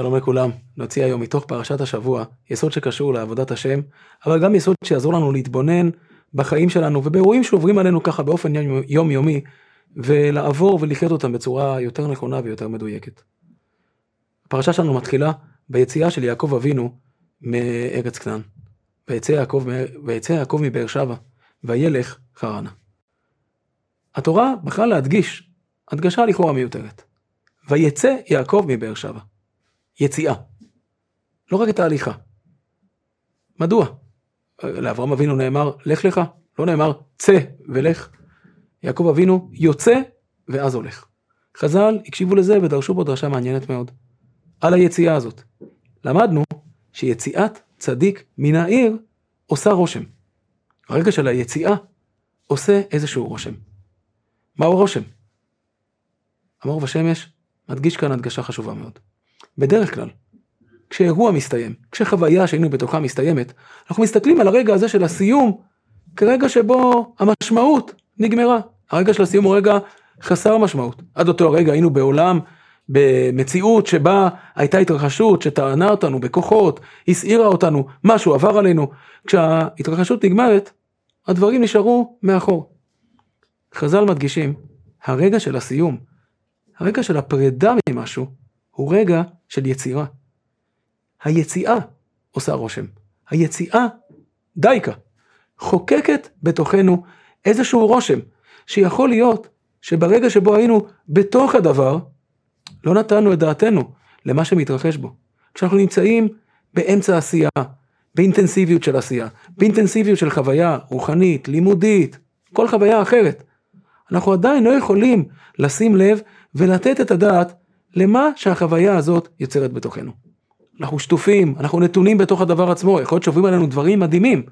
שלום לכולם, נוציא היום מתוך פרשת השבוע יסוד שקשור לעבודת השם, אבל גם יסוד שיעזור לנו להתבונן בחיים שלנו ובאירועים שעוברים עלינו ככה באופן יומיומי, ולעבור ולחיות אותם בצורה יותר נכונה ויותר מדויקת. הפרשה שלנו מתחילה ביציאה של יעקב אבינו מארץ כנען. ויצא יעקב, ויצא יעקב מבאר שבע, וילך חרנה. התורה בחרה להדגיש, הדגשה לכאורה מיותרת. ויצא יעקב מבאר שבע. יציאה. לא רק את ההליכה. מדוע? לאברהם אבינו נאמר, לך לך, לא נאמר, צא ולך. יעקב אבינו יוצא ואז הולך. חז"ל הקשיבו לזה ודרשו בו דרשה מעניינת מאוד. על היציאה הזאת. למדנו שיציאת צדיק מן העיר עושה רושם. הרגע של היציאה עושה איזשהו רושם. מהו רושם? המור בשמש מדגיש כאן הדגשה חשובה מאוד. בדרך כלל, כשאירוע מסתיים, כשחוויה שהיינו בתוכה מסתיימת, אנחנו מסתכלים על הרגע הזה של הסיום כרגע שבו המשמעות נגמרה. הרגע של הסיום הוא רגע חסר משמעות. עד אותו הרגע היינו בעולם, במציאות שבה הייתה התרחשות שטענה אותנו בכוחות, הסעירה אותנו, משהו עבר עלינו. כשההתרחשות נגמרת, הדברים נשארו מאחור. חז"ל מדגישים, הרגע של הסיום, הרגע של הפרידה ממשהו, הוא רגע של יצירה. היציאה עושה רושם. היציאה, דייקה, חוקקת בתוכנו איזשהו רושם, שיכול להיות שברגע שבו היינו בתוך הדבר, לא נתנו את דעתנו למה שמתרחש בו. כשאנחנו נמצאים באמצע עשייה, באינטנסיביות של עשייה, באינטנסיביות של חוויה רוחנית, לימודית, כל חוויה אחרת, אנחנו עדיין לא יכולים לשים לב ולתת את הדעת למה שהחוויה הזאת יוצרת בתוכנו. אנחנו שטופים, אנחנו נתונים בתוך הדבר עצמו, יכול להיות שעוברים עלינו דברים מדהימים,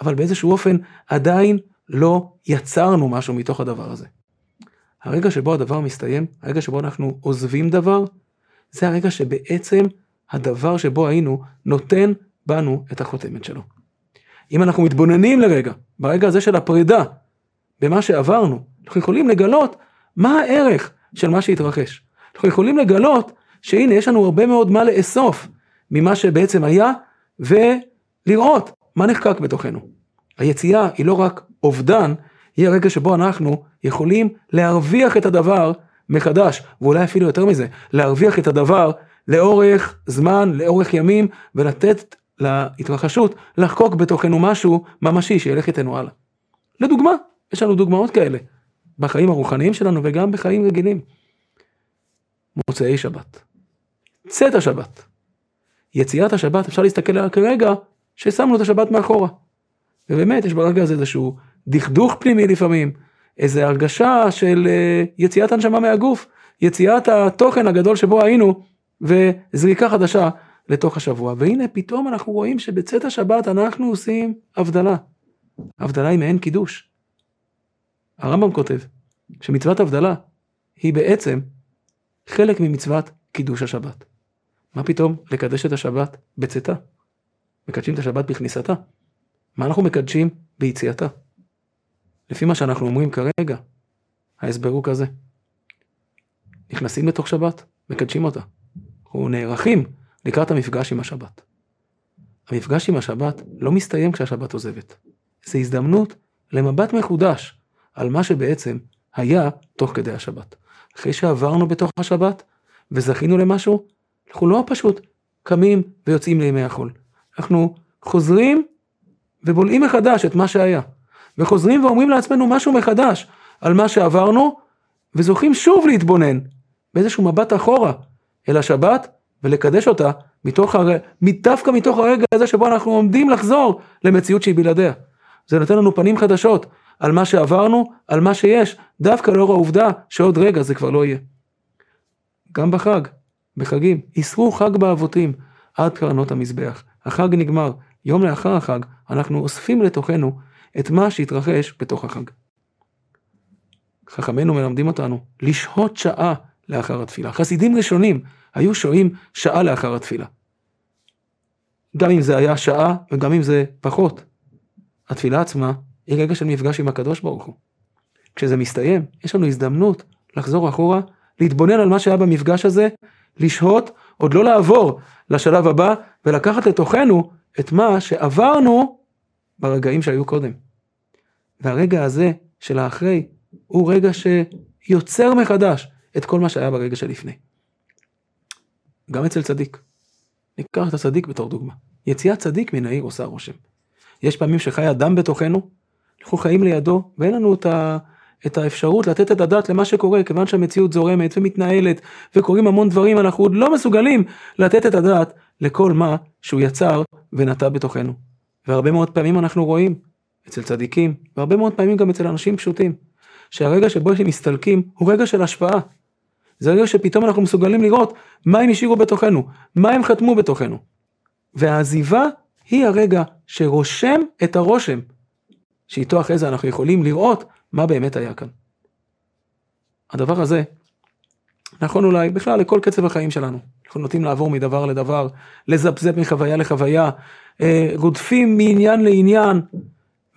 אבל באיזשהו אופן עדיין לא יצרנו משהו מתוך הדבר הזה. הרגע שבו הדבר מסתיים, הרגע שבו אנחנו עוזבים דבר, זה הרגע שבעצם הדבר שבו היינו נותן בנו את החותמת שלו. אם אנחנו מתבוננים לרגע, ברגע הזה של הפרידה, במה שעברנו, אנחנו יכולים לגלות מה הערך של מה שהתרחש. אנחנו יכולים לגלות שהנה יש לנו הרבה מאוד מה לאסוף ממה שבעצם היה, ולראות מה נחקק בתוכנו. היציאה היא לא רק אובדן, היא הרגע שבו אנחנו יכולים להרוויח את הדבר מחדש, ואולי אפילו יותר מזה, להרוויח את הדבר לאורך זמן, לאורך ימים, ולתת להתרחשות לחקוק בתוכנו משהו ממשי שילך איתנו הלאה. לדוגמה, יש לנו דוגמאות כאלה, בחיים הרוחניים שלנו וגם בחיים רגילים. מוצאי שבת. צאת השבת. יציאת השבת אפשר להסתכל עליה כרגע ששמנו את השבת מאחורה. ובאמת יש ברגע הזה איזשהו דכדוך פנימי לפעמים, איזה הרגשה של uh, יציאת הנשמה מהגוף, יציאת התוכן הגדול שבו היינו וזריקה חדשה לתוך השבוע. והנה פתאום אנחנו רואים שבצאת השבת אנחנו עושים הבדלה. הבדלה היא מעין קידוש. הרמב"ם כותב שמצוות הבדלה היא בעצם חלק ממצוות קידוש השבת. מה פתאום לקדש את השבת בצאתה? מקדשים את השבת בכניסתה. מה אנחנו מקדשים ביציאתה? לפי מה שאנחנו אומרים כרגע, ההסבר הוא כזה. נכנסים לתוך שבת, מקדשים אותה. אנחנו נערכים לקראת המפגש עם השבת. המפגש עם השבת לא מסתיים כשהשבת עוזבת. זו הזדמנות למבט מחודש על מה שבעצם היה תוך כדי השבת. אחרי שעברנו בתוך השבת וזכינו למשהו, אנחנו לא פשוט קמים ויוצאים לימי החול. אנחנו חוזרים ובולעים מחדש את מה שהיה. וחוזרים ואומרים לעצמנו משהו מחדש על מה שעברנו, וזוכים שוב להתבונן באיזשהו מבט אחורה אל השבת ולקדש אותה מתוך הר... דווקא מתוך הרגע הזה שבו אנחנו עומדים לחזור למציאות שהיא בלעדיה. זה נותן לנו פנים חדשות על מה שעברנו, על מה שיש, דווקא לאור העובדה שעוד רגע זה כבר לא יהיה. גם בחג, בחגים, איסרו חג באבותים עד קרנות המזבח. החג נגמר, יום לאחר החג אנחנו אוספים לתוכנו את מה שהתרחש בתוך החג. חכמינו מלמדים אותנו לשהות שעה לאחר התפילה. חסידים ראשונים היו שוהים שעה לאחר התפילה. גם אם זה היה שעה וגם אם זה פחות. התפילה עצמה היא רגע של מפגש עם הקדוש ברוך הוא. כשזה מסתיים, יש לנו הזדמנות לחזור אחורה, להתבונן על מה שהיה במפגש הזה, לשהות, עוד לא לעבור לשלב הבא, ולקחת לתוכנו את מה שעברנו ברגעים שהיו קודם. והרגע הזה של האחרי, הוא רגע שיוצר מחדש את כל מה שהיה ברגע שלפני. גם אצל צדיק. ניקח את הצדיק בתור דוגמה. יציאת צדיק מן העיר עושה רושם. יש פעמים שחי אדם בתוכנו, אנחנו חיים לידו, ואין לנו את, ה, את האפשרות לתת את הדעת למה שקורה, כיוון שהמציאות זורמת ומתנהלת, וקורים המון דברים, אנחנו עוד לא מסוגלים לתת את הדעת לכל מה שהוא יצר ונטע בתוכנו. והרבה מאוד פעמים אנחנו רואים אצל צדיקים, והרבה מאוד פעמים גם אצל אנשים פשוטים, שהרגע שבו הם מסתלקים הוא רגע של השפעה. זה רגע שפתאום אנחנו מסוגלים לראות מה הם השאירו בתוכנו, מה הם חתמו בתוכנו. והעזיבה היא הרגע שרושם את הרושם, שאיתו אחרי זה אנחנו יכולים לראות מה באמת היה כאן. הדבר הזה נכון אולי בכלל לכל קצב החיים שלנו. אנחנו נוטים לעבור מדבר לדבר, לזפזפ מחוויה לחוויה, אה, רודפים מעניין לעניין,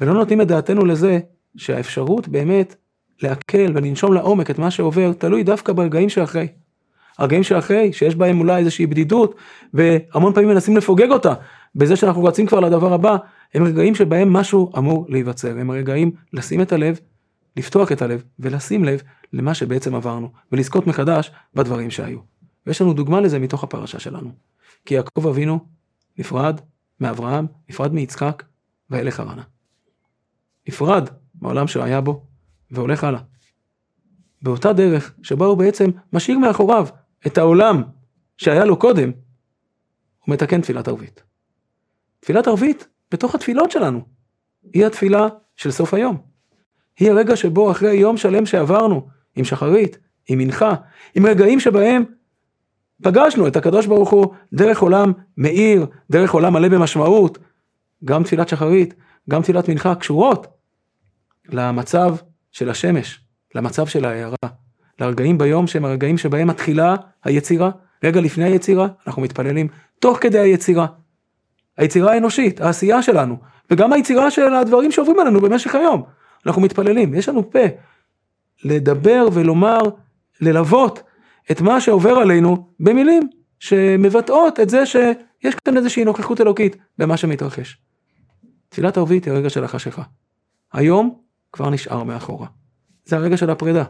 ולא נותנים את דעתנו לזה שהאפשרות באמת להקל ולנשום לעומק את מה שעובר, תלוי דווקא ברגעים שאחרי. הרגעים שאחרי, שיש בהם אולי איזושהי בדידות, והמון פעמים מנסים לפוגג אותה, בזה שאנחנו רצים כבר לדבר הבא, הם רגעים שבהם משהו אמור להיווצר, הם רגעים לשים את הלב, לפתוח את הלב ולשים לב למה שבעצם עברנו, ולזכות מחדש בדברים שהיו. ויש לנו דוגמה לזה מתוך הפרשה שלנו. כי יעקב אבינו נפרד מאברהם, נפרד מיצחק, וילך הרנה. נפרד מהעולם שהיה בו, והולך הלאה. באותה דרך שבה הוא בעצם משאיר מאחוריו את העולם שהיה לו קודם, הוא מתקן תפילת ערבית. תפילת ערבית בתוך התפילות שלנו, היא התפילה של סוף היום. היא הרגע שבו אחרי יום שלם שעברנו, עם שחרית, עם מנחה, עם רגעים שבהם פגשנו את הקדוש ברוך הוא דרך עולם מאיר, דרך עולם מלא במשמעות, גם תפילת שחרית, גם תפילת מנחה קשורות למצב של השמש, למצב של ההערה, לרגעים ביום שהם הרגעים שבהם מתחילה היצירה, רגע לפני היצירה אנחנו מתפללים תוך כדי היצירה. היצירה האנושית, העשייה שלנו, וגם היצירה של הדברים שעוברים עלינו במשך היום. אנחנו מתפללים, יש לנו פה לדבר ולומר, ללוות את מה שעובר עלינו במילים שמבטאות את זה שיש כאן איזושהי נוכחות אלוקית במה שמתרחש. תפילת ערבית היא הרגע של החשיכה. היום כבר נשאר מאחורה. זה הרגע של הפרידה.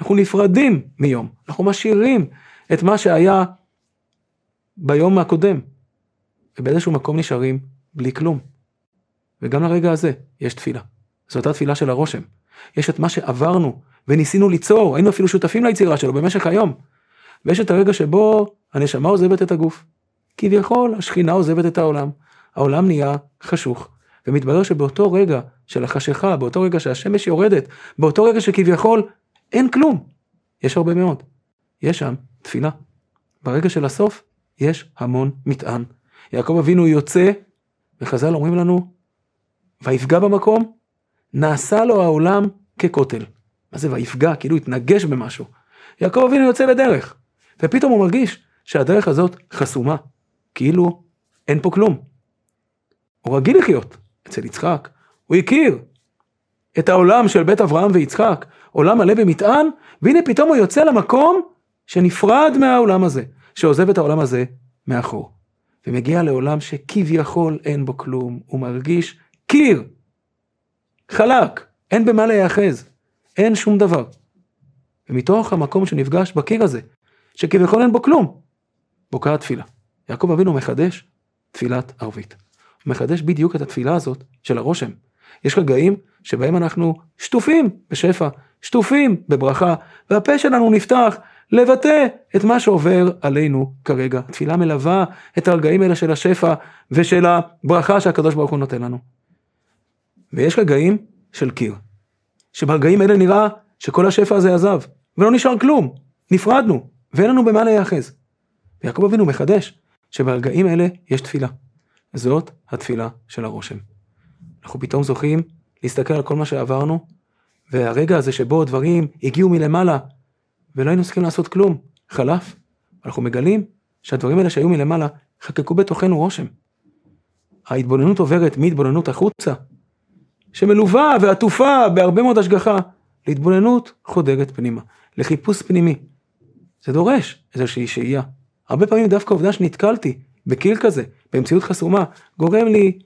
אנחנו נפרדים מיום, אנחנו משאירים את מה שהיה ביום הקודם, ובאיזשהו מקום נשארים בלי כלום. וגם לרגע הזה יש תפילה. זו אותה תפילה של הרושם. יש את מה שעברנו וניסינו ליצור, היינו אפילו שותפים ליצירה שלו במשך היום. ויש את הרגע שבו הנשמה עוזבת את הגוף. כביכול השכינה עוזבת את העולם. העולם נהיה חשוך, ומתברר שבאותו רגע של החשיכה, באותו רגע שהשמש יורדת, באותו רגע שכביכול אין כלום, יש הרבה מאוד. יש שם תפילה. ברגע של הסוף יש המון מטען. יעקב אבינו יוצא, וחז"ל אומרים לנו, ויפגע במקום, נעשה לו העולם ככותל. מה זה ויפגע? כאילו התנגש במשהו. יעקב אבינו יוצא לדרך, ופתאום הוא מרגיש שהדרך הזאת חסומה, כאילו אין פה כלום. הוא רגיל לחיות. אצל יצחק, הוא הכיר את העולם של בית אברהם ויצחק, עולם מלא במטען, והנה פתאום הוא יוצא למקום שנפרד מהעולם הזה, שעוזב את העולם הזה מאחור. ומגיע לעולם שכביכול אין בו כלום, הוא מרגיש קיר, חלק, אין במה להיאחז, אין שום דבר. ומתוך המקום שנפגש בקיר הזה, שכביכול אין בו כלום, בוקעה התפילה. יעקב אבינו מחדש תפילת ערבית. הוא מחדש בדיוק את התפילה הזאת של הרושם. יש רגעים שבהם אנחנו שטופים בשפע, שטופים בברכה, והפה שלנו נפתח לבטא את מה שעובר עלינו כרגע. תפילה מלווה את הרגעים האלה של השפע ושל הברכה שהקדוש ברוך הוא נותן לנו. ויש רגעים של קיר, שברגעים האלה נראה שכל השפע הזה עזב, ולא נשאר כלום, נפרדנו, ואין לנו במה להיאחז. ויעקב אבינו מחדש שברגעים האלה יש תפילה. זאת התפילה של הרושם. אנחנו פתאום זוכים להסתכל על כל מה שעברנו, והרגע הזה שבו הדברים הגיעו מלמעלה, ולא היינו צריכים לעשות כלום, חלף. אנחנו מגלים שהדברים האלה שהיו מלמעלה, חקקו בתוכנו רושם. ההתבוננות עוברת מהתבוננות החוצה, שמלווה ועטופה בהרבה מאוד השגחה, להתבוננות חודרת פנימה, לחיפוש פנימי. זה דורש איזושהי שהייה, הרבה פעמים דווקא העובדה שנתקלתי בקיר כזה, במציאות חסומה, גורם לי,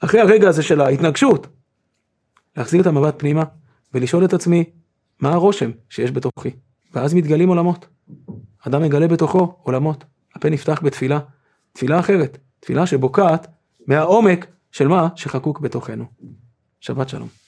אחרי הרגע הזה של ההתנגשות, להחזיר את המבט פנימה ולשאול את עצמי, מה הרושם שיש בתוכי? ואז מתגלים עולמות. אדם מגלה בתוכו עולמות. הפה נפתח בתפילה, תפילה אחרת, תפילה שבוקעת מהעומק של מה שחקוק בתוכנו. שבת שלום.